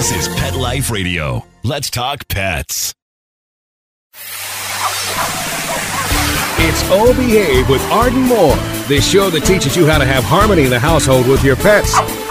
This is Pet Life Radio. Let's talk pets. It's Oh Behave with Arden Moore, the show that teaches you how to have harmony in the household with your pets.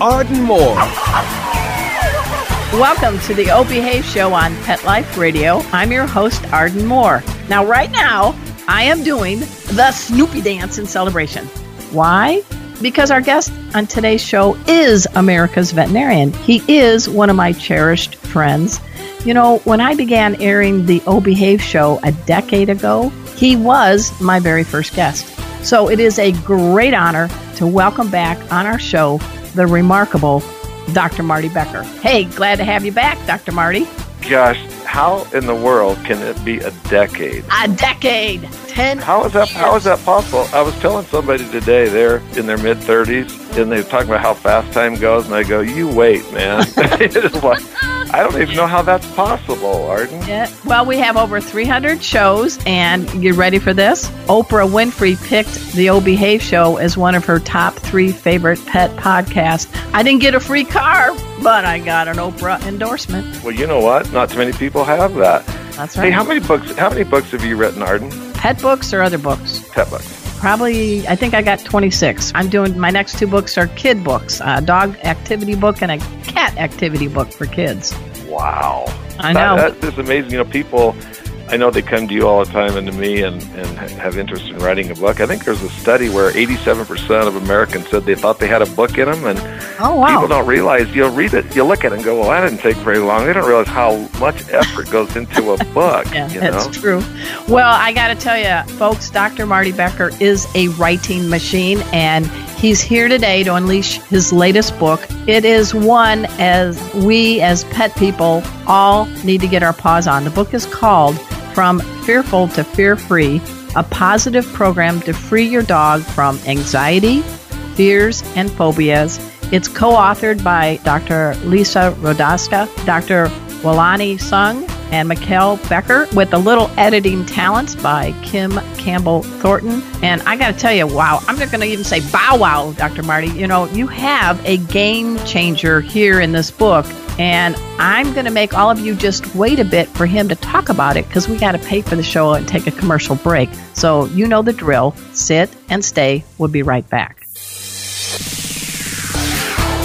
Arden Moore. Welcome to the O Behave Show on Pet Life Radio. I'm your host, Arden Moore. Now, right now, I am doing the Snoopy Dance in celebration. Why? Because our guest on today's show is America's veterinarian. He is one of my cherished friends. You know, when I began airing the O Behave show a decade ago, he was my very first guest. So it is a great honor to welcome back on our show the remarkable Dr. Marty Becker. Hey, glad to have you back, Dr. Marty. Gosh, how in the world can it be a decade? A decade. 10 How is that how is that possible? I was telling somebody today they're in their mid 30s and they were talking about how fast time goes and I go, "You wait, man." it's like I don't even know how that's possible, Arden. Yeah. Well, we have over 300 shows, and you ready for this? Oprah Winfrey picked the O Behave Show as one of her top three favorite pet podcasts. I didn't get a free car, but I got an Oprah endorsement. Well, you know what? Not too many people have that. That's right. Hey, how many books how many books have you written, Arden? Pet books or other books? Pet books. Probably, I think I got 26. I'm doing my next two books are kid books, a dog activity book and a cat activity book for kids. Wow. I know. That, that's just amazing. You know, people, I know they come to you all the time and to me and, and have interest in writing a book. I think there's a study where 87% of Americans said they thought they had a book in them. And Oh, wow. people don't realize, you'll read it, you'll look at it and go, well, that didn't take very long. They don't realize how much effort goes into a book. Yeah, you that's true. Well, I got to tell you, folks, Dr. Marty Becker is a writing machine, and he's here today to unleash his latest book. It is one as we, as pet people, all need to get our paws on. The book is called From Fearful to Fear Free A Positive Program to Free Your Dog from Anxiety, Fears, and Phobias. It's co authored by Dr. Lisa Radosta, Dr. Wailani Sung, and Mikkel Becker with a little editing talents by Kim Campbell Thornton. And I got to tell you, wow, I'm not going to even say bow wow, Dr. Marty. You know, you have a game changer here in this book. And I'm going to make all of you just wait a bit for him to talk about it because we got to pay for the show and take a commercial break. So you know the drill. Sit and stay. We'll be right back.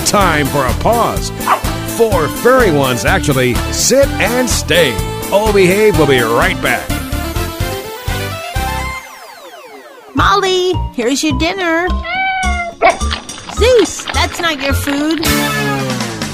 Time for a pause. Four furry ones, actually. Sit and stay. All Behave We'll be right back. Molly, here's your dinner. Zeus, that's not your food.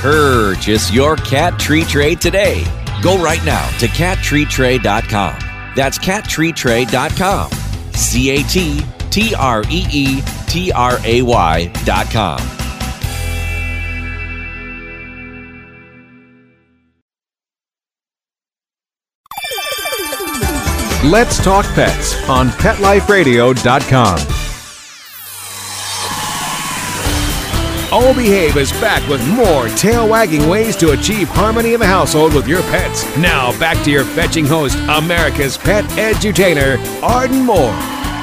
Purchase your cat tree tray today. Go right now to cattreetray.com. That's cattreetray.com. C A T T R E E T R A Y.com. Let's Talk Pets on PetLifeRadio.com. Oh Behave is back with more tail wagging ways to achieve harmony in the household with your pets. Now back to your fetching host, America's pet edutainer, Arden Moore.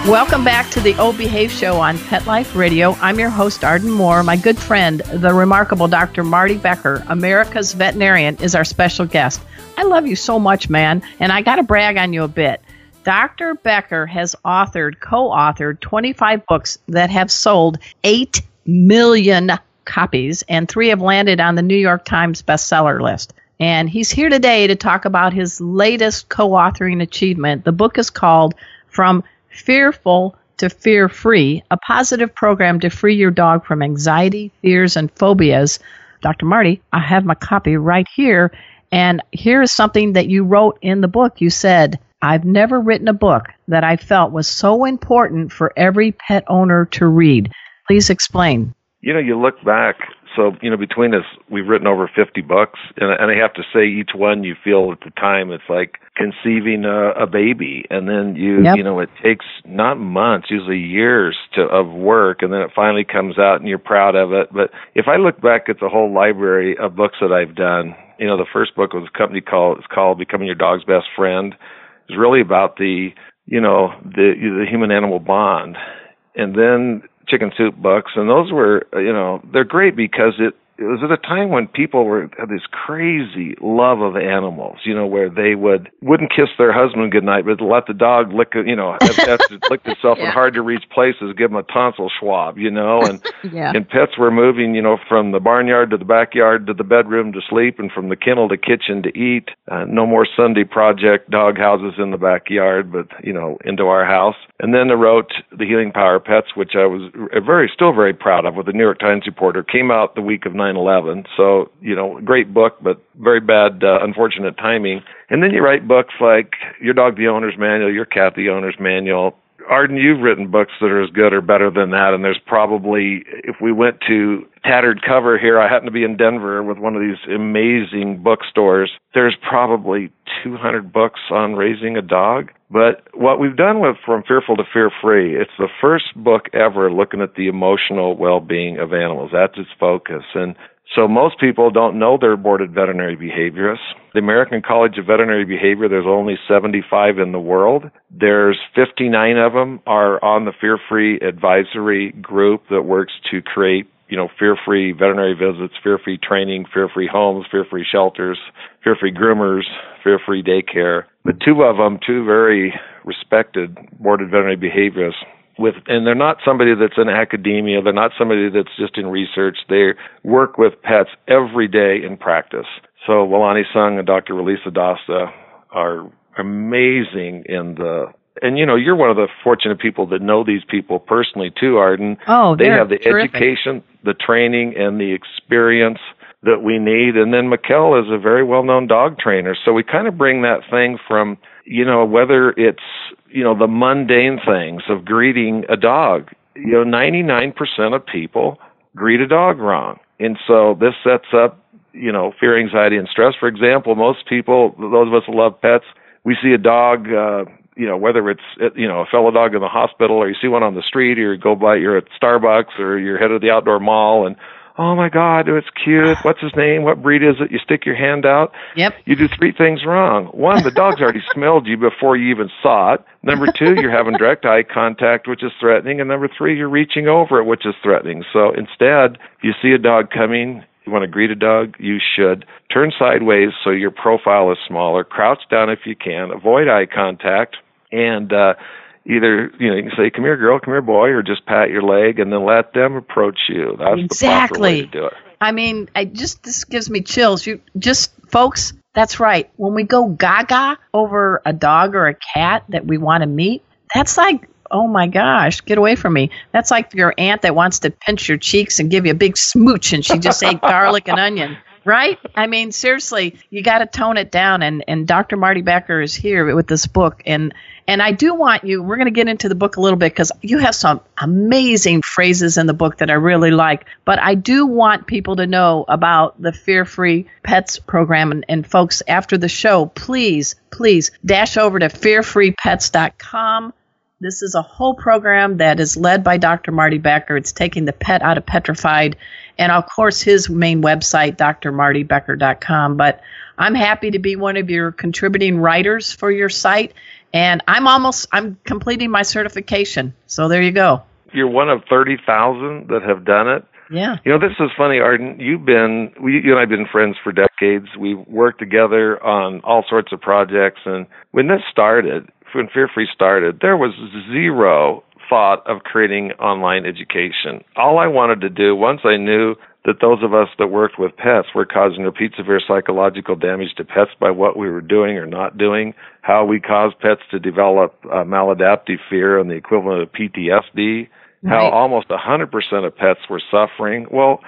Welcome back to the O Behave Show on Pet Life Radio. I'm your host, Arden Moore. My good friend, the remarkable Dr. Marty Becker, America's veterinarian, is our special guest. I love you so much, man, and I got to brag on you a bit. Dr. Becker has authored, co authored 25 books that have sold 8 million copies, and three have landed on the New York Times bestseller list. And he's here today to talk about his latest co authoring achievement. The book is called From Fearful to Fear Free A Positive Program to Free Your Dog from Anxiety, Fears, and Phobias. Dr. Marty, I have my copy right here. And here is something that you wrote in the book. You said, I've never written a book that I felt was so important for every pet owner to read. Please explain. You know, you look back so you know between us we've written over 50 books and, and i have to say each one you feel at the time it's like conceiving a, a baby and then you Yep. you know it takes not months usually years to of work and then it finally comes out and you're proud of it but if i look back at the whole library of books that i've done you know the first book was a company called it's called becoming your dog's best friend it's really about the you know the the human animal bond and then chicken soup books and those were you know they're great because it it was at a time when people were had this crazy love of animals, you know, where they would wouldn't kiss their husband goodnight, but let the dog lick, you know, have, have to lick itself in hard to reach places, give them a tonsil swab, you know, and Yeah. and pets were moving, you know, from the barnyard to the backyard to the bedroom to sleep, and from the kennel to kitchen to eat. Uh, no more Sunday project dog houses in the backyard, but you know, into our house. And then I wrote The Healing Power of Pets, which I was very, still very proud of, with the New York Times reporter. Came out the week of 9/11, so you know, great book, but very bad, uh, unfortunate timing. And then you write books like Your Dog the Owner's Manual, Your Cat the Owner's Manual, Arden, you've written books that are as good or better than that, and there's probably, if we went to tattered cover here, I happen to be in Denver with one of these amazing bookstores. There's probably 200 books on raising a dog. But what we've done with From Fearful to Fear Free, it's the first book ever looking at the emotional well-being of animals. That's its focus. And so most people don't know they're boarded veterinary behaviorists. The American College of Veterinary Behavior, there's only 75 in the world. There's 59 of them are on the Fear Free Advisory Group that works to create, you know, fear-free veterinary visits, fear-free training, fear-free homes, fear-free shelters, fear-free groomers, fear-free daycare. But two of them, two very respected boarded veterinary behaviorists, with and they're not somebody that's in academia. They're not somebody that's just in research. They work with pets every day in practice. So Wailani Sung and Dr. Relisa Dasta are amazing in the and you know you're one of the fortunate people that know these people personally too Arden. Oh, they have the terrific. education the training and the experience that we need. And then Mikkel is a very well known dog trainer. So we kind of bring that thing from you know whether it's you know the mundane things of greeting a dog. You know 99% of people greet a dog wrong. And so this sets up you know fear anxiety and stress. For example most people those of us who love pets we see a dog uh you know whether it's uh, you know a fellow dog in the hospital or you see one on the street or you go by you're at Starbucks or you're headed to the outdoor mall and oh my god it's cute what's his name what breed is it you stick your hand out Yep. you do three things wrong. One, the dog's already smelled you before you even saw it. Number two, you're having direct eye contact, which is threatening. And number three, you're reaching over it, which is threatening. So instead, if you see a dog coming, you want to greet a dog, you should turn sideways so your profile is smaller, crouch down if you can, avoid eye contact, and uh, either you know you can say, "Come here, girl," "Come here, boy," or just pat your leg, and then let them approach you. That's the proper way Exactly. to do it. I mean, I just this gives me chills. You just folks, that's right. When we go gaga over a dog or a cat that we want to meet, that's like oh my gosh, get away from me. That's like your aunt that wants to pinch your cheeks and give you a big smooch and she just ate garlic and onion. Right? I mean, seriously, you got to tone it down. And, and Dr. Marty Becker is here with this book. And, and I do want you, we're going to get into the book a little bit because you have some amazing phrases in the book that I really like. But I do want people to know about the Fear Free Pets program. And, and folks, after the show, please, please dash over to fearfreepets.com. This is a whole program that is led by Dr. Marty Becker. It's taking the pet out of petrified. And of course, his main website, drmartybecker.com. But I'm happy to be one of your contributing writers for your site. And I'm almost, I'm completing my certification. So there you go. You're one of thirty thousand that have done it. Yeah. You know, this is funny, Arden. You've been, we, you and I have been friends for decades. We've worked together on all sorts of projects. And when this started, when Fear Free started, there was zero thought of creating online education. All I wanted to do, once I knew that those of us that worked with pets were causing repeat severe psychological damage to pets by what we were doing or not doing, how we caused pets to develop uh, maladaptive fear and the equivalent of PTSD, how almost 100% of pets were suffering. Well,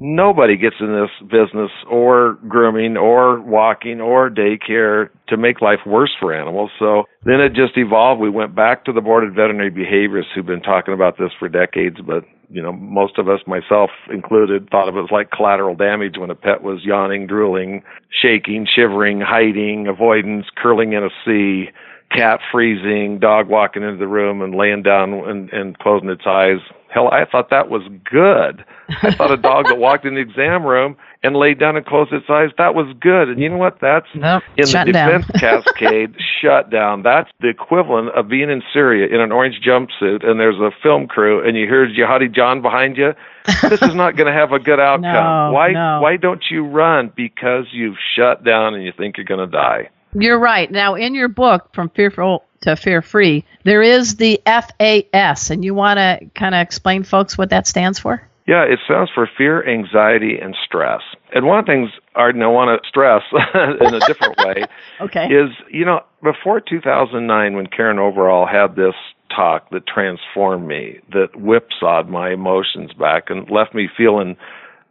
nobody gets in this business or grooming or walking or daycare to make life worse for animals. So then it just evolved. We went back to the board of veterinary behaviorists who've been talking about this for decades, but you know, most of us, myself included, thought of it as like collateral damage when a pet was yawning, drooling, shaking, shivering, hiding, avoidance, curling in a sea, cat freezing, dog walking into the room and laying down and, and closing its eyes. Hell, I thought that was good. I thought a dog that walked in the exam room and laid down and closed its eyes, that was good. And you know what? That's Nope, in the shutting defense cascade shut down. That's the equivalent of being in Syria in an orange jumpsuit and there's a film crew and you hear Jihadi John behind you. This is not going to have a good outcome. No, why no. why don't you run? Because you've shut down and you think you're going to die. You're right. Now, in your book, From Fearful to Fear Free, there is the FAS, and you want to kind of explain, folks, what that stands for? Yeah, it stands for fear, anxiety, and stress. And one of the things, Arden, I want to stress in a different way Okay. is, you know, before 2009, when Karen Overall had this talk that transformed me, that whipsawed my emotions back and left me feeling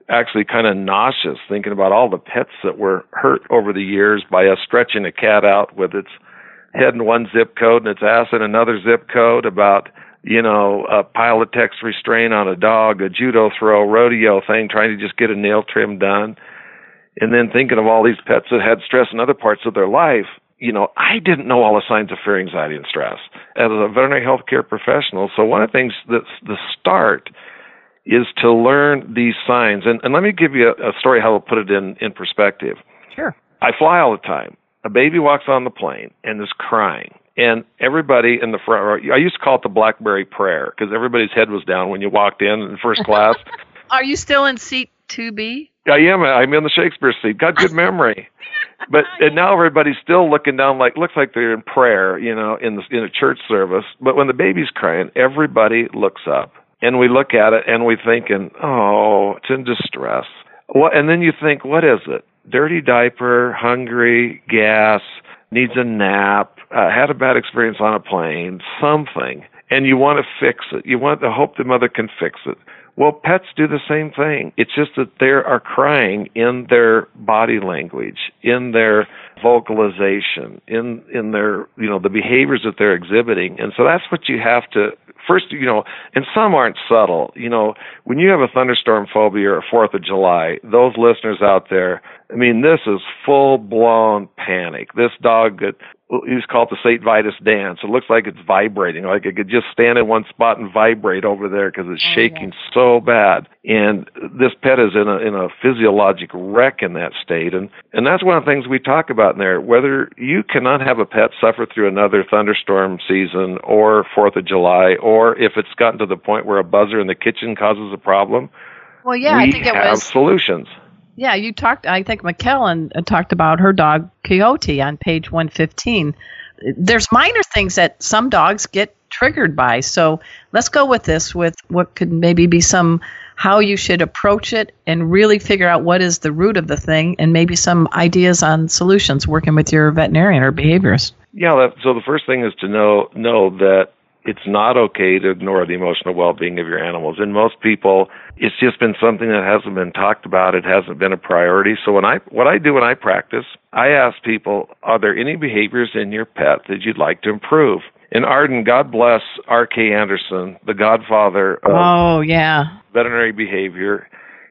actually kind of nauseous, thinking about all the pets that were hurt over the years by us stretching a cat out with its head in one zip code and its ass in another zip code about you know a pilotex restraint on a dog a judo throw rodeo thing trying to just get a nail trim done and then thinking of all these pets that had stress in other parts of their life you know i didn't know all the signs of fear anxiety and stress as a veterinary healthcare professional so one of the things that's the start is to learn these signs and, and let me give you a, a story how to put it in in perspective Sure. I fly all the time. A baby walks on the plane and is crying. And everybody in the front row, I used to call it the Blackberry prayer because everybody's head was down when you walked in in first class. Are you still in seat 2B? I am. I'm in the Shakespeare seat. Got good memory. But and now everybody's still looking down like looks like they're in prayer, you know, in the in a church service. But when the baby's crying, everybody looks up and we look at it and we thinking, oh, it's in distress. What? And then you think, what is it? Dirty diaper, hungry, gas, needs a nap, uh, had a bad experience on a plane, something, and you want to fix it. You want to hope the mother can fix it. Well, pets do the same thing. It's just that they are crying in their body language, in their vocalization, in in their you know the behaviors that they're exhibiting, and so that's what you have to first you know. And some aren't subtle. You know, when you have a thunderstorm phobia or Fourth of July, those listeners out there, I mean, this is full blown panic. This dog that he's called the St. Vitus dance. It looks like it's vibrating, like it could just stand in one spot and vibrate over there because it's oh, shaking so bad. And this pet is in a in a physiologic wreck in that state, and and that's one of the things we talk about in there. Whether you cannot have a pet suffer through another thunderstorm season or Fourth of July, or if it's gotten to the point where a buzzer in the kitchen causes a problem, Well, yeah, we I think it have was. solutions. Yeah, you talked. I think McKellen uh, talked about her dog Coyote on page 115. There's minor things that some dogs get triggered by. So let's go with this with what could maybe be some how you should approach it and really figure out what is the root of the thing and maybe some ideas on solutions working with your veterinarian or behaviorist. Yeah. So the first thing is to know know that it's not okay to ignore the emotional well-being of your animals. And most people, it's just been something that hasn't been talked about. It hasn't been a priority. So when I what I do when I practice, I ask people, are there any behaviors in your pet that you'd like to improve? And Arden, God bless R.K. Anderson, the godfather of Oh, yeah. veterinary behavior.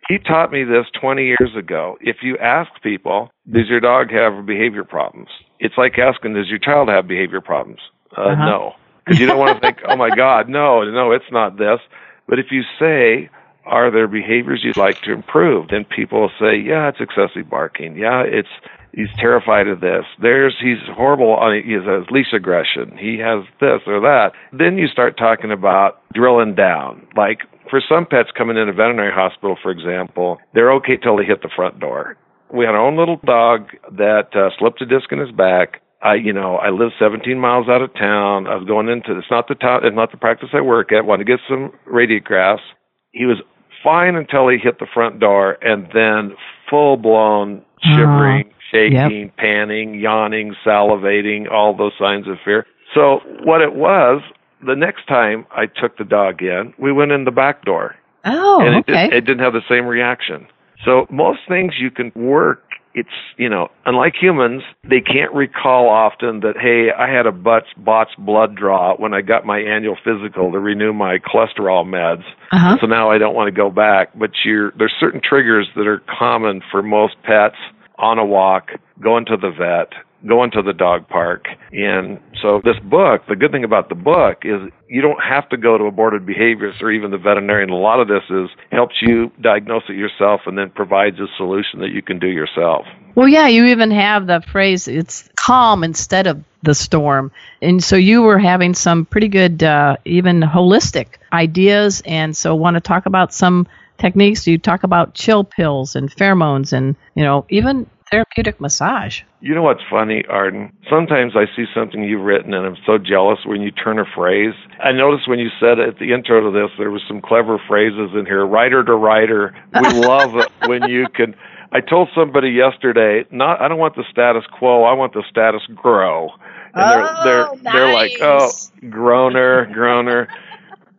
He taught me this 20 years ago. If you ask people, does your dog have behavior problems? It's like asking, does your child have behavior problems? Uh, Uh-huh. No. Because you don't want to think, oh my God, no, no, it's not this. But if you say, are there behaviors you'd like to improve? Then people will say, yeah, it's excessive barking. Yeah, it's he's terrified of this. There's he's horrible on he has leash aggression. He has this or that. Then you start talking about drilling down. Like for some pets coming in a veterinary hospital, for example, they're okay till they hit the front door. We had our own little dog that uh, slipped a disc in his back. I, you know, I live 17 miles out of town. I was going into it's not the town, it's not the practice I work at. Wanted to get some radiographs. He was fine until he hit the front door, and then full blown uh-huh. shivering, shaking, panting, yawning, salivating, all those signs of fear. So what it was, the next time I took the dog in, we went in the back door, Oh, and it, okay. did, it didn't have the same reaction. So most things you can work. It's you know, unlike humans, they can't recall often that hey, I had a butts, bots blood draw when I got my annual physical to renew my cholesterol meds. Uh-huh. So now I don't want to go back. But you're there's certain triggers that are common for most pets on a walk, going to the vet, going to the dog park. And so this book, the good thing about the book is you don't have to go to aborted behaviorist or even the veterinarian. A lot of this is helps you diagnose it yourself and then provides a solution that you can do yourself. Well, yeah, you even have the phrase it's calm instead of the storm. And so you were having some pretty good, uh, even holistic ideas. And so want to talk about some techniques. You talk about chill pills and pheromones and, you know, even therapeutic massage. You know what's funny, Arden? Sometimes I see something you've written and I'm so jealous when you turn a phrase. I noticed when you said at the intro to this, there was some clever phrases in here. Writer to writer. We love it when you can. I told somebody yesterday, not I don't want the status quo, I want the status grow. And they're Oh, they're they're like, oh, oh nice. groaner, groaner.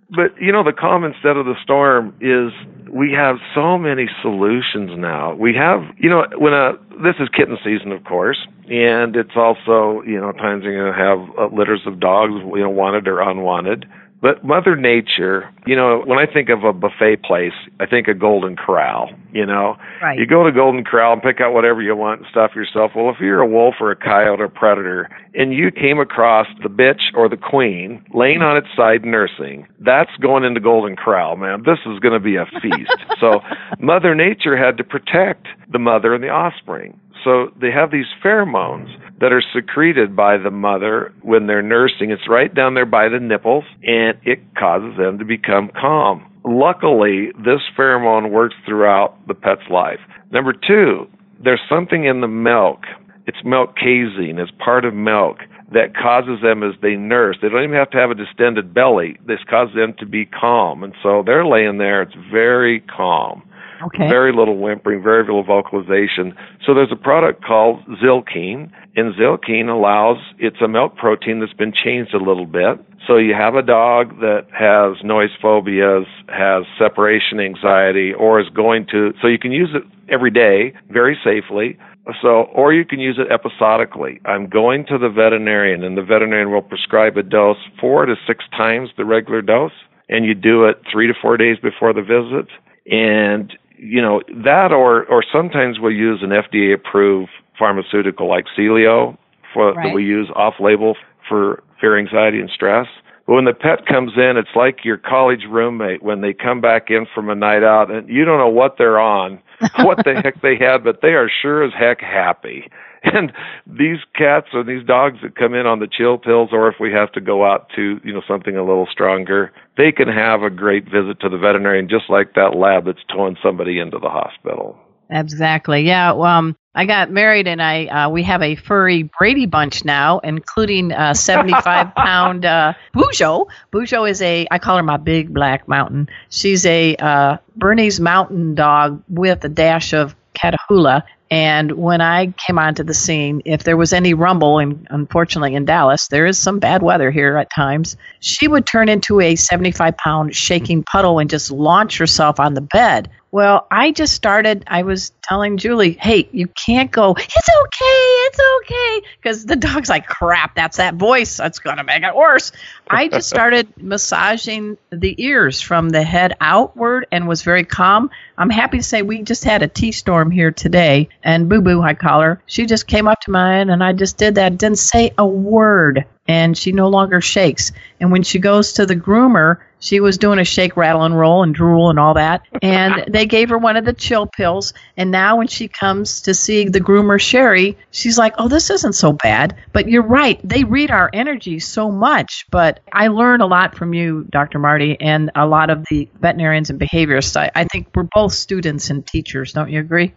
But you know, the calm instead of the storm is we have so many solutions now. We have, you know, when a this is kitten season, of course, and it's also, you know, times you're going to have uh, litters of dogs, you know, wanted or unwanted. But Mother Nature, you know, when I think of a buffet place, I think of Golden Corral. You know, Right. you go to Golden Corral and pick out whatever you want and stuff yourself. Well, if you're a wolf or a coyote or predator, and you came across the bitch or the queen laying on its side nursing, that's going into Golden Corral, man. This is going to be a feast. so, Mother Nature had to protect the mother and the offspring. So they have these pheromones that are secreted by the mother when they're nursing. It's right down there by the nipples, and it causes them to become calm. Luckily, this pheromone works throughout the pet's life. Number two, there's something in the milk. It's milk casein, it's part of milk that causes them as they nurse. They don't even have to have a distended belly. This causes them to be calm. And so they're laying there, it's very calm Okay. very little whimpering, very little vocalization. So there's a product called Zilkene, and Zilkene allows it's a milk protein that's been changed a little bit. So you have a dog that has noise phobias, has separation anxiety, or is going to. So you can use it every day very safely. So, or you can use it episodically. I'm going to the veterinarian, and the veterinarian will prescribe a dose four to six times the regular dose, and you do it three to four days before the visit. And you know that, or or sometimes we'll use an FDA approved pharmaceutical like Sileo for that we use off label for fear, anxiety, and stress. But when the pet comes in, it's like your college roommate when they come back in from a night out and you don't know what they're on, what the heck they had, but they are sure as heck happy. And these cats or these dogs that come in on the chill pills, or if we have to go out to you know something a little stronger, they can have a great visit to the veterinarian, just like that lab that's towing somebody into the hospital. Exactly. Yeah. Well, um, I got married, and I uh, we have a furry Brady bunch now, including uh, 75 pound uh, Bujo. Bujo is a I call her my big black mountain. She's a uh, Bernese Mountain Dog with a dash of Catahoula. And when I came onto the scene, if there was any rumble, and unfortunately in Dallas, there is some bad weather here at times, she would turn into a 75 pound shaking puddle and just launch herself on the bed. Well, I just started, I was telling Julie, hey, you can't go, it's okay, it's okay. Because the dog's like, crap, that's that voice. That's going to make it worse. I just started massaging the ears from the head outward and was very calm. I'm happy to say we just had a tea storm here today, and Boo Boo, I call her, she just came up to mine and I just did that, didn't say a word, and she no longer shakes. And when she goes to the groomer, she was doing a shake, rattle, and roll and drool and all that. And they gave her one of the chill pills. And now when she comes to see the groomer, Sherry, she's like, oh, this isn't so bad. But you're right. They read our energy so much. But I learn a lot from you, Dr. Marty, and a lot of the veterinarians and behaviorists. I, I think we're both students and teachers. Don't you agree?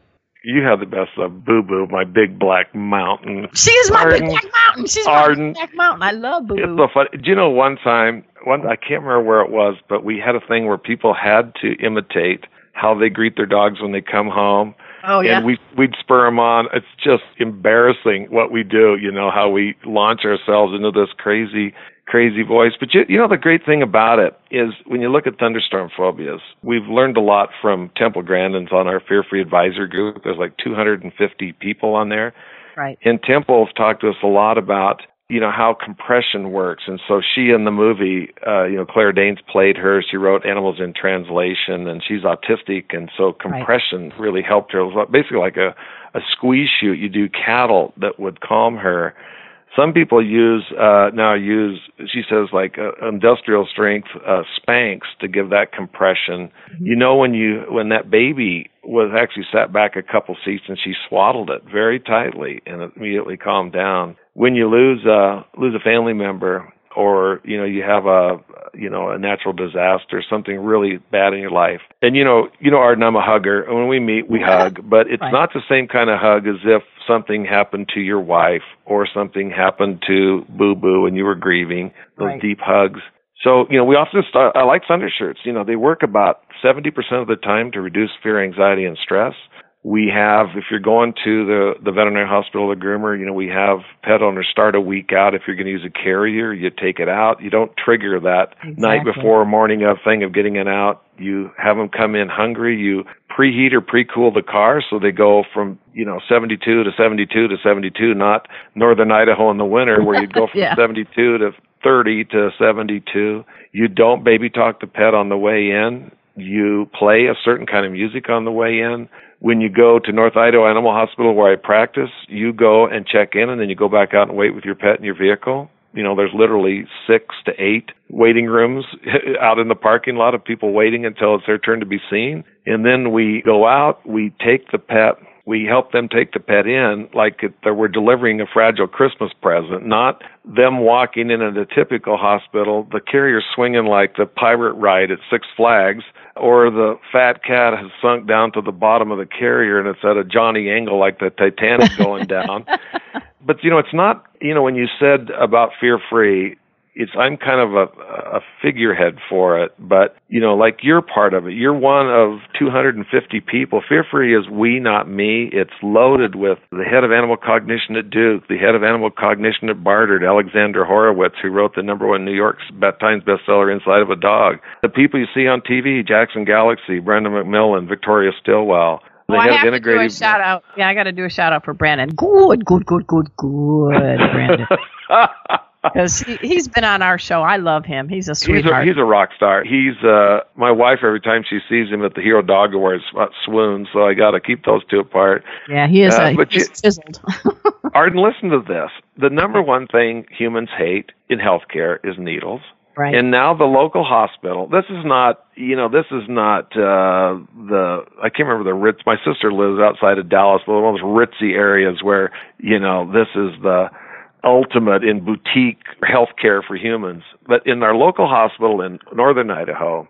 You have the best of Boo Boo, my big black mountain. She is my Arden. big black mountain. She's my Arden. big black mountain. I love Boo Boo. It's so funny. Do you know one time? One I can't remember where it was, but we had a thing where people had to imitate how they greet their dogs when they come home. Oh yeah. And we we'd spur them on. It's just embarrassing what we do. You know how we launch ourselves into this crazy, crazy voice. But you, you know the great thing about it is when you look at thunderstorm phobias, we've learned a lot from Temple Grandin's on our Fear Free Advisor group. There's like 250 people on there. Right. And Temple's talked to us a lot about you know how compression works. And so she in the movie uh you know claire danes played her. She wrote animals in translation and she's autistic and so compression right. really helped her. It was basically like a a squeeze chute. You do cattle that would calm her. Some people use uh now use she says like uh, industrial strength uh Spanx to give that compression. Mm-hmm. you know when you when that baby was actually sat back a couple seats and she swaddled it very tightly and it immediately calmed down when you lose uh lose a family member or you know you have a you know a natural disaster something really bad in your life and you know you know Arden I'm a hugger and when we meet we hug but it's Right. not the same kind of hug as if something happened to your wife or something happened to boo boo and you were grieving those Right. deep hugs so you know we often start I like thunder shirts you know they work about 70% of the time to reduce fear anxiety and stress we have, if you're going to the, the veterinary hospital or groomer, you know, we have pet owners start a week out. If you're going to use a carrier, you take it out. You don't trigger that night Exactly. before morning of thing of getting it out. You have them come in hungry. You preheat or pre-cool the car so they go from, you know, 72 to 72 to 72, not northern Idaho in the winter where you'd go from Yeah. 72 to 30 to 72. You don't baby talk the pet on the way in. You play a certain kind of music on the way in when you go to North Idaho Animal Hospital where I practice, you go and check in and then you go back out and wait with your pet in your vehicle. You know, there's literally six to eight waiting rooms out in the parking lot of people waiting until it's their turn to be seen. And then we go out, we take the pet, we help them take the pet in like we're delivering a fragile Christmas present, not them walking in at a typical hospital, the carrier swinging like the pirate ride at Six Flags, or the fat cat has sunk down to the bottom of the carrier and it's at a Johnny angle like the Titanic going down. But you know, it's not. You know, when you said about fear free, it's I'm kind of a, a figurehead for it. But you know, like you're part of it. You're one of 250 people. Fear free is we, not me. It's loaded with the head of animal cognition at Duke, the head of animal cognition at Barnard, Alexandra Horowitz, who wrote the number one New York Times bestseller Inside of a Dog. The people you see on TV, Jackson Galaxy, Brandon McMillan, Victoria Stillwell. The I have to do a shout out. Yeah, I got to do a shout out for Brandon. Good, good, good, good, good, Brandon. Because he, he's been on our show. I love him. He's a He's a, sweetheart. he's a rock star. He's uh my wife every time she sees him at the Hero Dog Awards uh, swoons, so I got to keep those two apart. yeah, he is Uh, a, but he's you- chiseled. Arden, listen to this. The number one thing humans hate in healthcare is needles. right. And now the local hospital. This is not, you know, this is not uh the I can't remember the Ritz. My sister lives outside of Dallas, but one of those ritzy areas where, you know, this is the ultimate in boutique healthcare for humans. But in our local hospital in northern Idaho,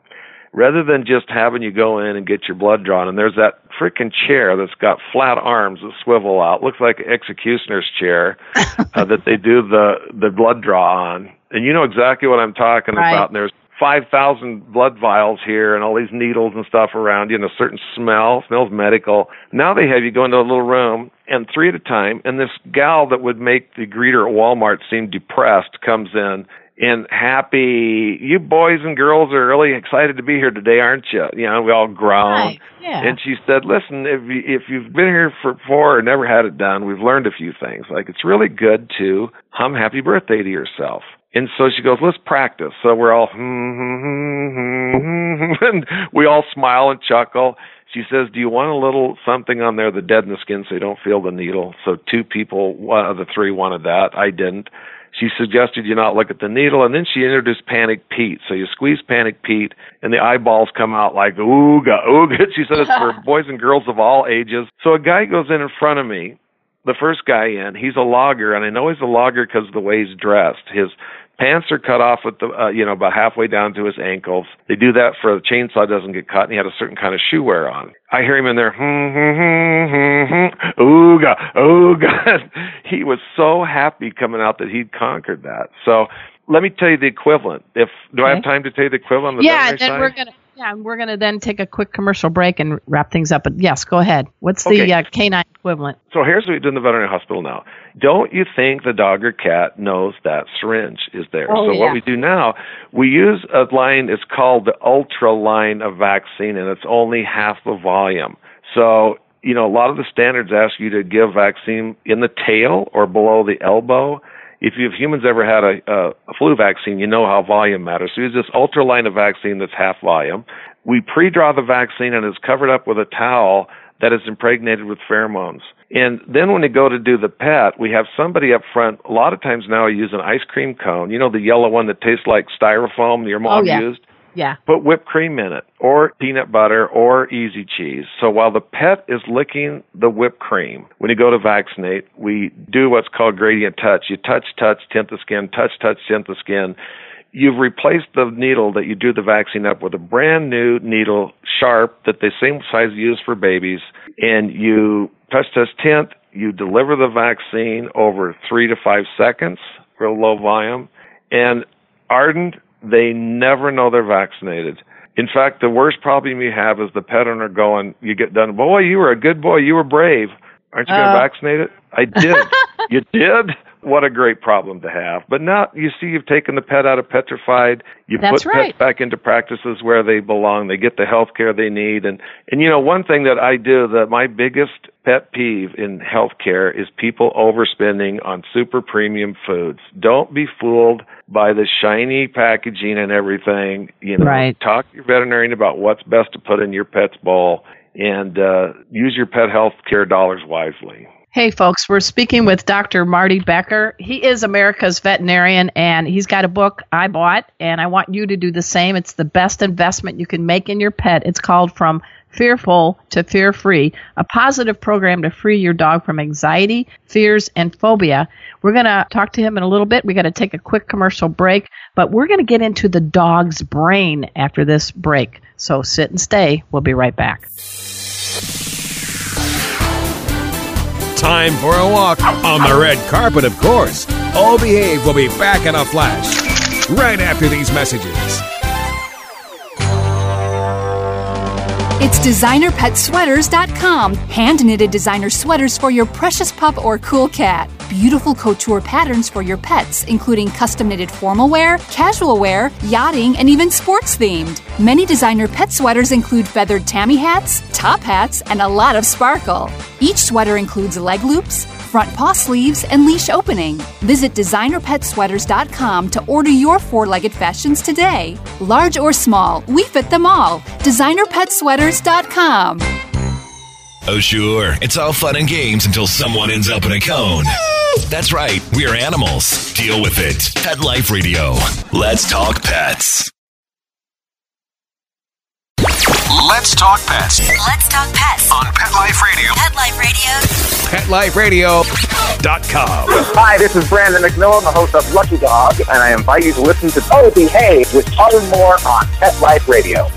rather than just having you go in and get your blood drawn, and there's that freaking chair that's got flat arms that swivel out, looks like an executioner's chair uh, that they do the the blood draw on, and you know exactly what I'm talking Right. about. And there's 5,000 blood vials here and all these needles and stuff around you and a certain smell, smells medical. Now they have you go into a little room and three at a time, and this gal that would make the greeter at Walmart seem depressed comes in and happy. You boys and girls are really excited to be here today, aren't you? You know, we all groan. Right, yeah. And she said, "Listen, if you, if you've been here for before or never had it done, we've learned a few things. Like it's really good to hum happy birthday to yourself." And so she goes, "Let's practice." So we're all hmm, hmm, hmm, and we all smile and chuckle. She says, "Do you want a little something on there, the deaden skin, so you don't feel the needle?" So two people, one of the three wanted that. I didn't. She suggested you not look at the needle, and then she introduced Panic Pete. So you squeeze Panic Pete, and the eyeballs come out like ooga ooga. She said it's for boys and girls of all ages. So a guy goes in in front of me, the first guy in. He's a logger, and I know he's a logger because of the way he's dressed. His pants are cut off at the uh, you know about halfway down to his ankles. They do that for the chainsaw doesn't get cut, and he had a certain kind of shoe wear on. I hear him in there, hmm, hmm, hmm, hmm, hmm, ooga, ooga. he was so happy coming out that he'd conquered that. So let me tell you the equivalent. If do I have time to tell you the equivalent? The yeah, then we're gonna Yeah, and we're going to then take a quick commercial break and wrap things up. But yes, go ahead. What's the Okay. uh, canine equivalent? So here's what we do in the veterinary hospital now. Don't you think the dog or cat knows that syringe is there? Oh, so yeah. what we do now, we use a line, it's called the ultra line of vaccine, and it's only half the volume. So, you know, a lot of the standards ask you to give vaccine in the tail or below the elbow. If you've humans ever had a, a, a flu vaccine, you know how volume matters. So use this ultra line of vaccine that's half volume. We pre-draw the vaccine and it's covered up with a towel that is impregnated with pheromones. And then when you go to do the pet, we have somebody up front. A lot of times now I use an ice cream cone. You know the yellow one that tastes like styrofoam your mom Oh, yeah. used? Yeah. Put whipped cream in it, or peanut butter, or easy cheese. So while the pet is licking the whipped cream, when you go to vaccinate, we do what's called gradient touch. You touch, touch, tint the skin, touch, touch, tint the skin. You've replaced the needle that you do the vaccine up with a brand new needle, sharp, that the same size used for babies, and you touch, touch, tint. You deliver the vaccine over three to five seconds, real low volume, and Arden they never know they're vaccinated. In fact, the worst problem you have is the pet owner going, you get done, boy, you were a good boy, you were brave. Aren't you going to Uh. vaccinate it? I did. you did? What a great problem to have. But now you see you've taken the pet out of petrified. You That's put right. pets back into practices where they belong. They get the health care they need. And, and you know, one thing that I do that my biggest pet peeve in healthcare is people overspending on super premium foods. Don't be fooled by the shiny packaging and everything. You know, Right. talk to your veterinarian about what's best to put in your pet's bowl and uh, use your pet health care dollars wisely. Hey, folks, we're speaking with Dr. Marty Becker. He is America's veterinarian, and he's got a book I bought, and I want you to do the same. It's the best investment you can make in your pet. It's called From Fearful to Fear Free, a positive program to free your dog from anxiety, fears, and phobia. We're going to talk to him in a little bit. we got to take a quick commercial break, but we're going to get into the dog's brain after this break. So sit and stay. We'll be right back. Time for a walk on the red carpet, of course. All Behave will be back in a flash. Right after these messages. It's designerpetsweaters.com. Hand knitted designer sweaters for your precious pup or cool cat. Beautiful couture patterns for your pets, including custom knitted formal wear, casual wear, yachting, and even sports themed. Many designer pet sweaters include feathered tammy hats, top hats, and a lot of sparkle. Each sweater includes leg loops, front paw sleeves, and leash opening. Visit designerpetsweaters.com to order your four legged fashions today. Large or small, we fit them all. Designerpetsweaters.com. Oh, sure. It's all fun and games until someone ends up in a cone. That's right. We are animals. Deal with it. Pet Life Radio. Let's talk pets. Let's talk pets Let's talk pets. on Pet Life Radio. Pet Life Radio. PetLifeRadio.com. Hi, this is Brandon McMillan, the host of Lucky Dog, and I invite you to listen to Oh Behave with Todd Moore on Pet Life Radio.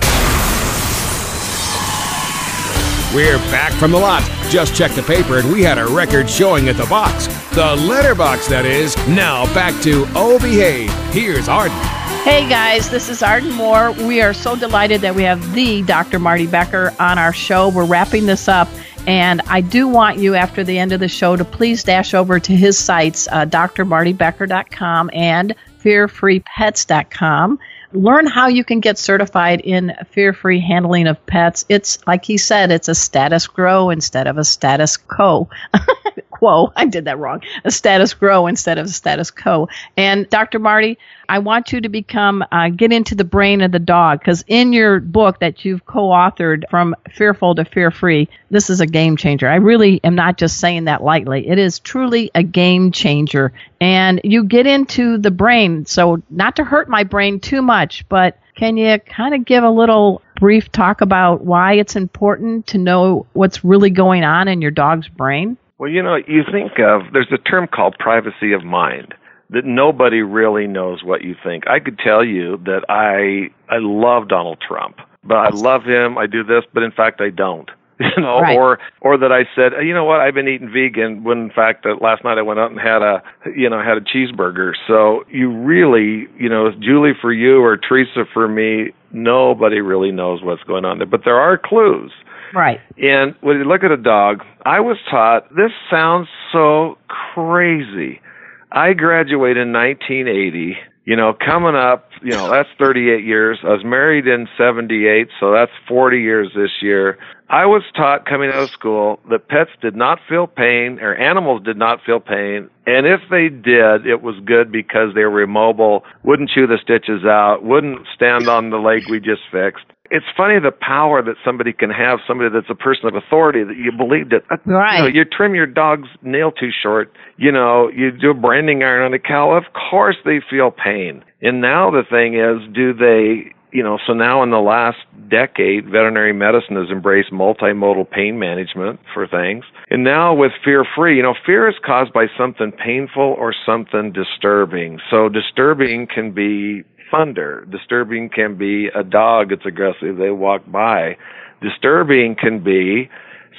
We're back from the lot. Just checked the paper and we had a record showing at the box. The letterbox, that is. Now back to Behave. Here's Arden. Hey guys, this is Arden Moore. We are so delighted that we have the Dr. Marty Becker on our show. We're wrapping this up, and I do want you after the end of the show to please dash over to his sites, uh, drmartybecker.com and fearfreepets.com. Learn how you can get certified in fear free handling of pets. It's like he said, it's a status grow instead of a status quo. quo. I did that wrong. A status grow instead of a status quo. And Dr. Marty, I want you to become, uh, get into the brain of the dog because in your book that you've co authored from fearful to fear free, this is a game changer. I really am not just saying that lightly. It is truly a game changer. And you get into the brain. So, not to hurt my brain too much, but can you kind of give a little brief talk about why it's important to know what's really going on in your dog's brain? Well, you know, you think of there's a term called privacy of mind that nobody really knows what you think. I could tell you that I I love Donald Trump, but I love him. I do this, but in fact I don't. You know, Right. or or that I said, you know what, I've been eating vegan when in fact that last night I went out and had a you know had a cheeseburger. So you really, you know, Julie for you or Teresa for me, nobody really knows what's going on there. But there are clues. Right. And when you look at a dog, I was taught this sounds so crazy. I graduated in 1980. You know, coming up, you know, that's 38 years. I was married in 78, so that's 40 years this year. I was taught coming out of school that pets did not feel pain or animals did not feel pain. And if they did, it was good because they were immobile, wouldn't chew the stitches out, wouldn't stand on the leg we just fixed it's funny the power that somebody can have, somebody that's a person of authority that you believed it. Right. You, know, you trim your dog's nail too short, you know, you do a branding iron on a cow, of course they feel pain. And now the thing is, do they you know, so now in the last decade, veterinary medicine has embraced multimodal pain management for things. And now with fear free, you know, fear is caused by something painful or something disturbing. So disturbing can be thunder. Disturbing can be a dog that's aggressive, they walk by. Disturbing can be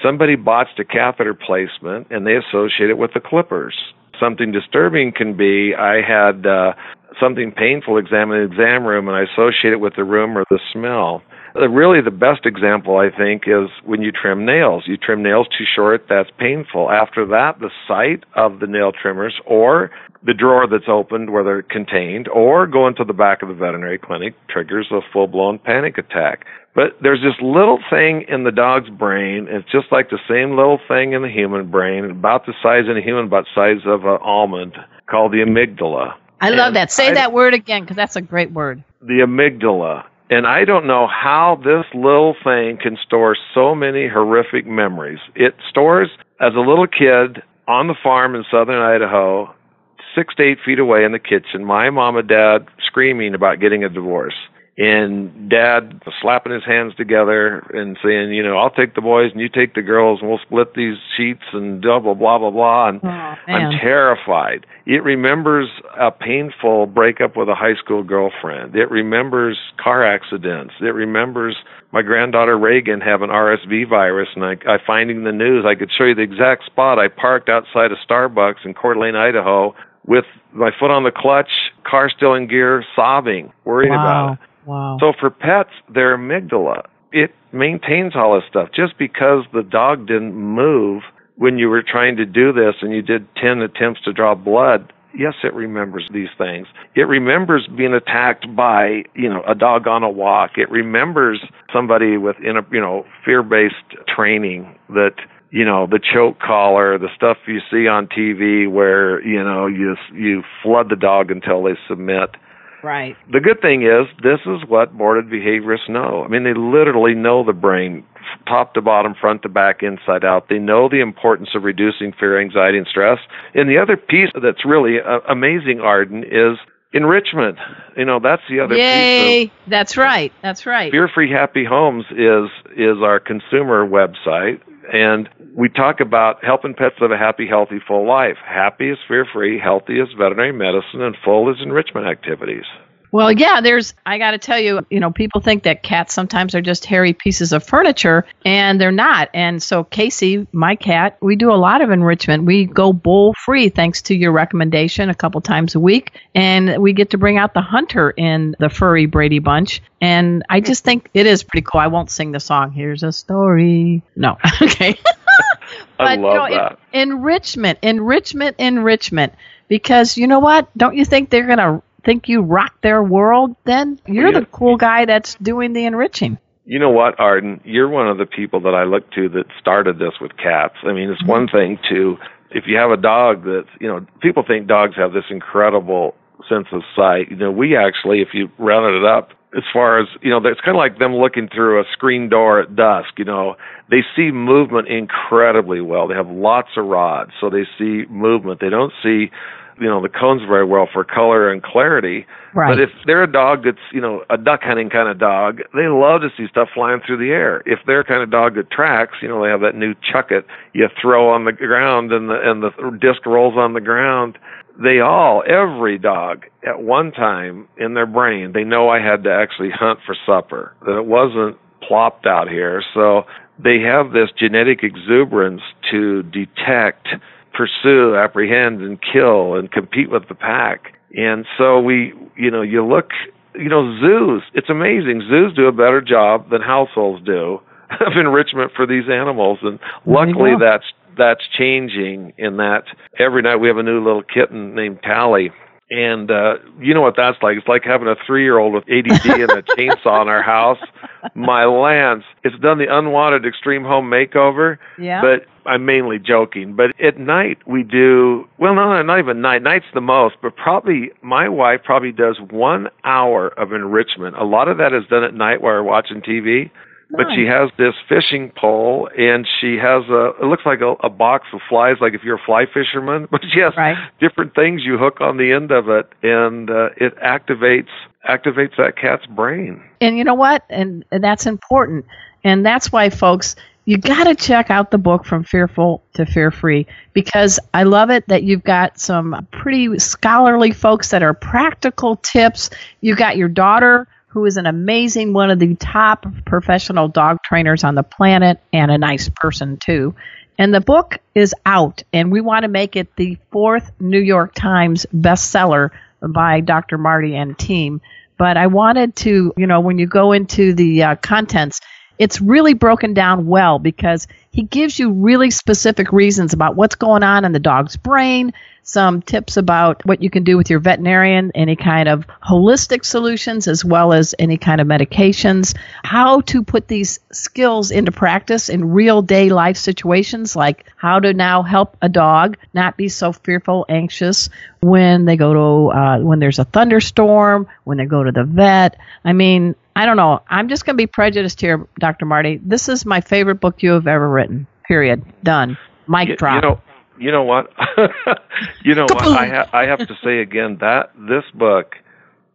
somebody botched a catheter placement and they associate it with the clippers. Something disturbing can be I had uh, something painful examined in the exam room and I associate it with the room or the smell. Uh, really, the best example, I think, is when you trim nails. You trim nails too short, that's painful. After that, the sight of the nail trimmers or the drawer that's opened where they're contained, or going to the back of the veterinary clinic triggers a full blown panic attack. But there's this little thing in the dog's brain. It's just like the same little thing in the human brain, about the size of a human, about the size of an almond, called the amygdala. I love and that. Say I, that word again because that's a great word. The amygdala. And I don't know how this little thing can store so many horrific memories. It stores as a little kid on the farm in southern Idaho six to eight feet away in the kitchen, my mom and dad screaming about getting a divorce. And dad slapping his hands together and saying, you know, I'll take the boys and you take the girls and we'll split these sheets and blah, blah, blah, blah, blah. And oh, I'm terrified. It remembers a painful breakup with a high school girlfriend. It remembers car accidents. It remembers my granddaughter Reagan having RSV virus, and I, I finding the news. I could show you the exact spot. I parked outside a Starbucks in Coeur d'Alene, Idaho, with my foot on the clutch, car still in gear, sobbing, worried wow. about it. Wow. So for pets, their amygdala, it maintains all this stuff. Just because the dog didn't move when you were trying to do this and you did 10 attempts to draw blood, yes, it remembers these things. It remembers being attacked by, you know, a dog on a walk. It remembers somebody with, in a, you know, fear-based training that you know the choke collar, the stuff you see on TV where you know you you flood the dog until they submit. Right. The good thing is this is what boarded behaviorists know. I mean, they literally know the brain top to bottom, front to back, inside out. They know the importance of reducing fear, anxiety, and stress. And the other piece that's really uh, amazing, Arden, is enrichment. You know, that's the other Yay. piece. Of, that's right. That's right. Fear Free Happy Homes is is our consumer website and we talk about helping pets live a happy, healthy, full life. Happy is fear free, healthy is veterinary medicine, and full is enrichment activities. Well, yeah, there's, I got to tell you, you know, people think that cats sometimes are just hairy pieces of furniture, and they're not. And so, Casey, my cat, we do a lot of enrichment. We go bowl free thanks to your recommendation a couple times a week, and we get to bring out the hunter in the furry Brady Bunch. And I just think it is pretty cool. I won't sing the song. Here's a story. No, okay. but, I love you know, that. enrichment, enrichment, enrichment. Because you know what? Don't you think they're going to think you rock their world, then you're the cool guy that's doing the enriching. You know what, Arden? You're one of the people that I look to that started this with cats. I mean, it's mm-hmm. one thing to, if you have a dog that's, you know, people think dogs have this incredible sense of sight. You know, we actually, if you rounded it up, as far as you know, it's kind of like them looking through a screen door at dusk. You know, they see movement incredibly well. They have lots of rods, so they see movement. They don't see you know the cones very well for color and clarity. Right. But if they're a dog that's you know a duck hunting kind of dog, they love to see stuff flying through the air. If they're kind of dog that tracks, you know they have that new chuck it you throw on the ground and the and the disc rolls on the ground. They all, every dog, at one time in their brain, they know I had to actually hunt for supper. That it wasn't plopped out here. So they have this genetic exuberance to detect pursue, apprehend, and kill and compete with the pack. And so we, you know, you look you know, zoos. It's amazing. Zoos do a better job than households do of enrichment for these animals, and luckily that's that's changing. In that every night we have a new little kitten named Tally. And uh you know what that's like. It's like having a three year old with ADD and a chainsaw in our house. My lance. It's done the unwanted extreme home makeover. Yeah. But I'm mainly joking. But at night we do well no not even night. Night's the most, but probably my wife probably does one hour of enrichment. A lot of that is done at night while we're watching TV. But she has this fishing pole, and she has a. It looks like a, a box of flies, like if you're a fly fisherman. But she has Right. different things you hook on the end of it, and uh, it activates activates that cat's brain. And you know what? And, and that's important. And that's why, folks, you got to check out the book From Fearful to Fear Free because I love it that you've got some pretty scholarly folks that are practical tips. You've got your daughter who is an amazing one of the top professional dog trainers on the planet and a nice person too. And the book is out, and we want to make it the fourth New York Times bestseller by Dr. Marty and team. But I wanted to, you know, when you go into the uh, contents, it's really broken down well because he gives you really specific reasons about what's going on in the dog's brain, some tips about what you can do with your veterinarian, any kind of holistic solutions, as well as any kind of medications, how to put these skills into practice in real day life situations, like how to now help a dog not be so fearful, anxious when they go to, uh, when there's a thunderstorm, when they go to the vet. I mean, I don't know. I'm just going to be prejudiced here, Dr. Marty. This is my favorite book you have ever written. Period. Done. Mic You, drop. you know, you know what? you know what? I ha- I have to say again that this book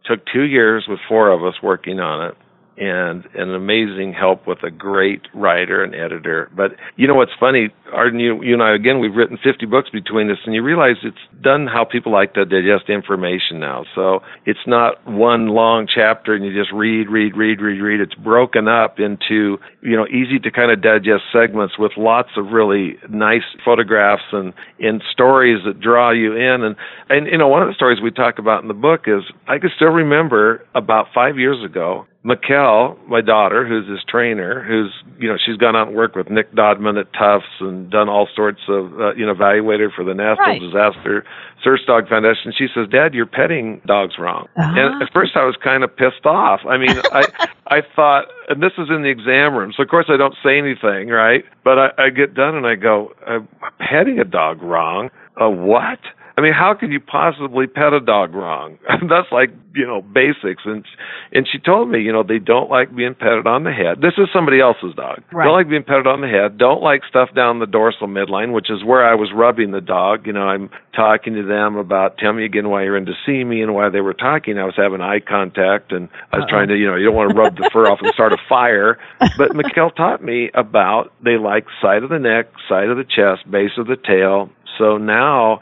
took two years with four of us working on it, and an amazing help with a great writer and editor. But you know what's funny, Arden? You, you and I again, we've written 50 books between us, and you realize it's done how people like to digest information now. So it's not one long chapter and you just read, read, read, read, read. It's broken up into you know easy to kind of digest segments with lots of really nice photographs and and stories that draw you in. And and you know one of the stories we talk about in the book is I can still remember about five years ago. Mikkel, my daughter, who's his trainer, who's you know she's gone out and worked with Nick Dodman at Tufts and done all sorts of uh, you know evaluated for the National Right. Disaster Search Dog Foundation. She says, "Dad, you're petting dogs wrong." And at first, I was kind of pissed off. I mean, I I thought, and this is in the exam room, so of course I don't say anything, right? But I, I get done and I go, "I'm petting a dog wrong." A what? I mean, how could you possibly pet a dog wrong? That's like, you know, basics. And and she told me, you know, they don't like being petted on the head. This is somebody else's dog. Right. Don't like being petted on the head. Don't like stuff down the dorsal midline, which is where I was rubbing the dog. You know, I'm talking to them about tell me again why you're in to see me and why they were talking. I was having eye contact and I was uh-huh. trying to, you know, you don't want to rub the fur off and start a fire. But Mikkel taught me about they like side of the neck, side of the chest, base of the tail. So now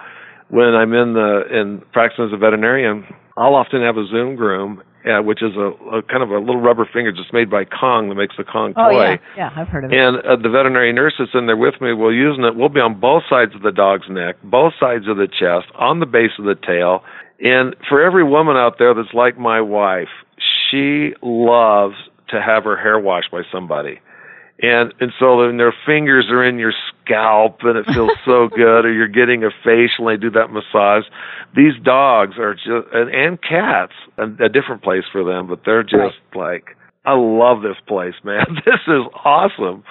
when I'm in the in practicing as a veterinarian, I'll often have a Zoom groom, uh, which is a, a kind of a little rubber finger just made by Kong that makes the Kong oh, toy. yeah. Yeah, I've heard of it. And uh, the veterinary nurse that's in there with me will using it. We'll be on both sides of the dog's neck, both sides of the chest, on the base of the tail. And for every woman out there that's like my wife, she loves to have her hair washed by somebody. And and so then their fingers are in your scalp and it feels so good, or you're getting a facial and they do that massage. These dogs are just and, and cats a, a different place for them, but they're just like I love this place, man. This is awesome.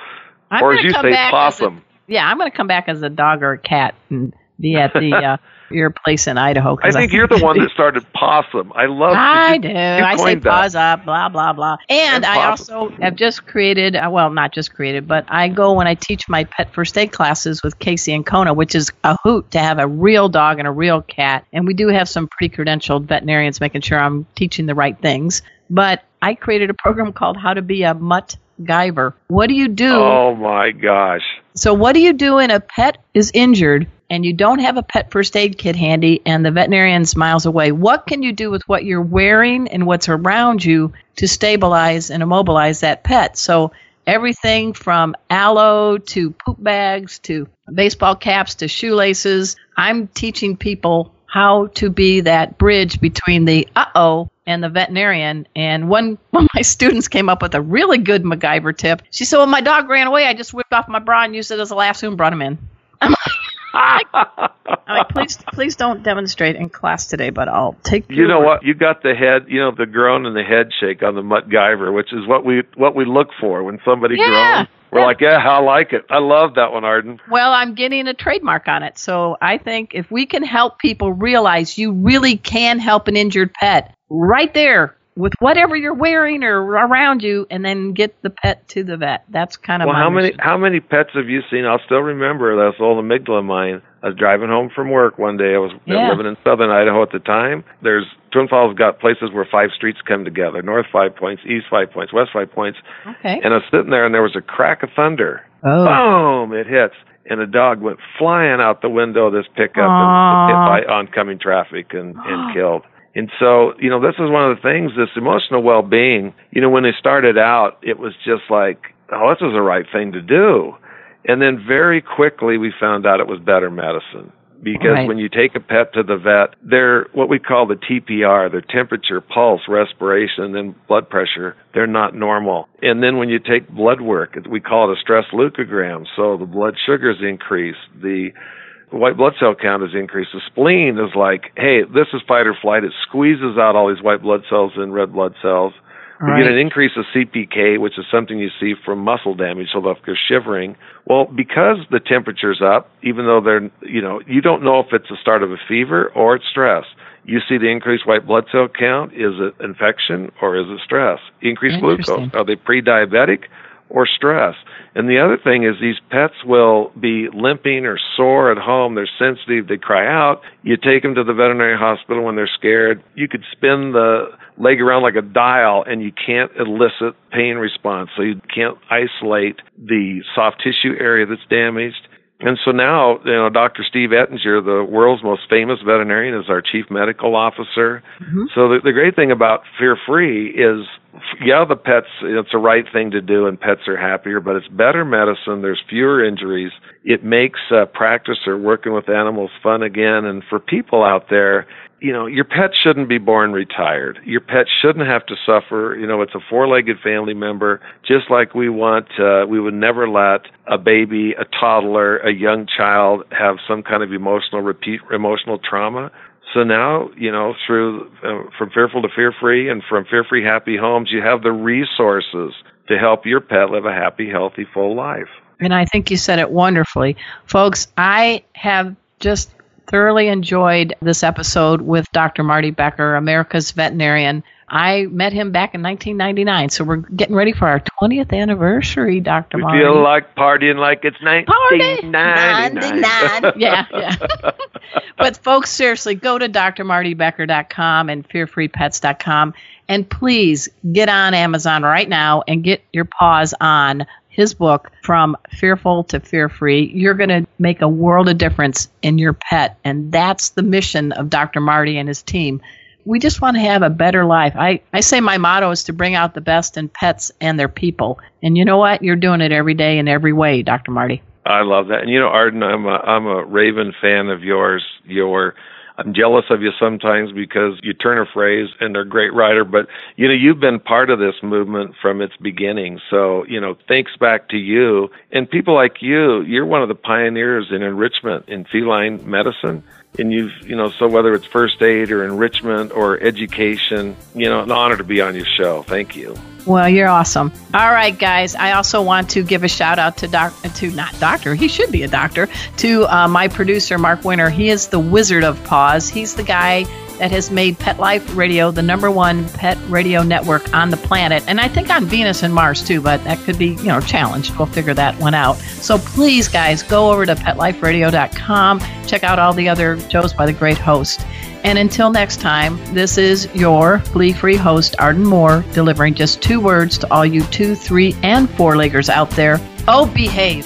I'm or as you say, as a- yeah, I'm going to come back as a dog or a cat and be at the uh, your place in Idaho. I think you're the one that started possum. I love. I you- do. you I say coined that. paws up, blah blah blah. And And I also have just created. uh, Well, not just created, but I go when I teach my pet first aid classes with Casey and Kona, which is a hoot to have a real dog and a real cat. And we do have some pretty credentialed veterinarians making sure I'm teaching the right things. But I created a program called How to Be a Mutt MacGyver. What do you do? Oh my gosh. So, what do you do when a pet is injured and you don't have a pet first aid kit handy and the veterinarian's miles away? What can you do with what you're wearing and what's around you to stabilize and immobilize that pet? So, everything from aloe to poop bags to baseball caps to shoelaces. I'm teaching people how to be that bridge between the uh oh and the veterinarian. And one, one of my students came up with a really good MacGyver tip. She said, Well, my dog ran away. I just whipped off my bra and used it as a lasso and brought him in. I'm like, please, please don't demonstrate in class today, but I'll take. You know what? You got the head, you know, the groan and the head shake on the mutt MacGyver, which is what we what we look for when somebody Yeah. groans. We're Yeah. like, yeah, I like it. I love that one, Arden. Well, I'm getting a trademark on it. So I think if we can help people realize you really can help an injured pet right there with whatever you're wearing or around you, and then get the pet to the vet. That's kind of Well, how many how many pets have you seen? I'll still remember that old amygdala of mine. I was driving home from work one day. I was Yeah. living in southern Idaho at the time. There's Twin Falls got places where five streets come together: north five points, east five points, west five points. Okay. And I was sitting there, and there was a crack of thunder. Oh. Boom! It hits, and a dog went flying out the window of this pickup Aw. and hit by oncoming traffic and, and killed. And so, you know, this is one of the things, this emotional well-being, you know, when they started out, it was just like, oh, this is the right thing to do. And then very quickly we found out it was better medicine. Because Right. when you take a pet to the vet, their what we call the TPR, their temperature, pulse, respiration, and then blood pressure, they're not normal. And then when you take blood work, we call it a stress leukogram. So the blood sugars increase, the white blood cell count is increased. The spleen is like, hey, this is fight or flight. It squeezes out all these white blood cells and red blood cells. We Right. get an increase of CPK, which is something you see from muscle damage, so if they'll go shivering. Well, because the temperature's up, even though they're, you know, you don't know if it's the start of a fever or it's stress. You see the increased white blood cell count. Is it infection or is it stress? Increased glucose. Are they pre-diabetic or stress? And the other thing is these pets will be limping or sore at home. They're sensitive. They cry out. You take them to the veterinary hospital when they're scared. You could spin the leg around like a dial and you can't elicit pain response. So you can't isolate the soft tissue area that's damaged. And so now, you know, Dr. Steve Ettinger, the world's most famous veterinarian, is our chief medical officer. So the, the great thing about Fear Free is, yeah, the pets, it's the right thing to do and pets are happier, but it's better medicine. There's fewer injuries. It makes uh, practice or working with animals fun again. And for people out there, you know, your pet shouldn't be born retired. Your pet shouldn't have to suffer. You know, it's a four-legged family member, just like we want. Uh, we would never let a baby, a toddler, a young child have some kind of emotional repeat emotional trauma. So now, you know, through uh, from fearful to fear-free and from fear-free happy homes, you have the resources to help your pet live a happy, healthy, full life. And I think you said it wonderfully. Folks, I have just thoroughly enjoyed this episode with Dr. Marty Becker, America's veterinarian. I met him back in 1999, so we're getting ready for our 20th anniversary, Dr. We Marty. feel like partying like it's Party! 1999. yeah, yeah. but folks, seriously, go to drmartybecker.com and fearfreepets.com and please get on Amazon right now and get your paws on his book from fearful to fear free you're going to make a world of difference in your pet. And that's the mission of dr marty and his team. We just want to have a better life. I, I say my motto is to bring out the best in pets and their people. And you know what? You're doing it every day in every way dr marty. I love that. And you know, Arden, I'm a I'm a Raven fan of yours. Your I'm jealous of you sometimes because you turn a phrase and they're a great writer, but you know, you've been part of this movement from its beginning. So, you know, thanks back to you and people like you. You're one of the pioneers in enrichment in feline medicine. And you've, you know, so whether it's first aid or enrichment or education, you know, an honor to be on your show. Thank you. Well, you're awesome. All right, guys. I also want to give a shout out to doc to not doctor. He should be a doctor. To uh, my producer Mark Winter. He is the wizard of pause. He's the guy that has made Pet Life Radio the number one pet radio network on the planet, and I think on Venus and Mars too. But that could be you know challenged. We'll figure that one out. So please, guys, go over to PetLifeRadio.com. Check out all the other shows by the great host. And until next time, this is your flea free host, Arden Moore, delivering just two words to all you two, three, and four leggers out there. Oh, behave.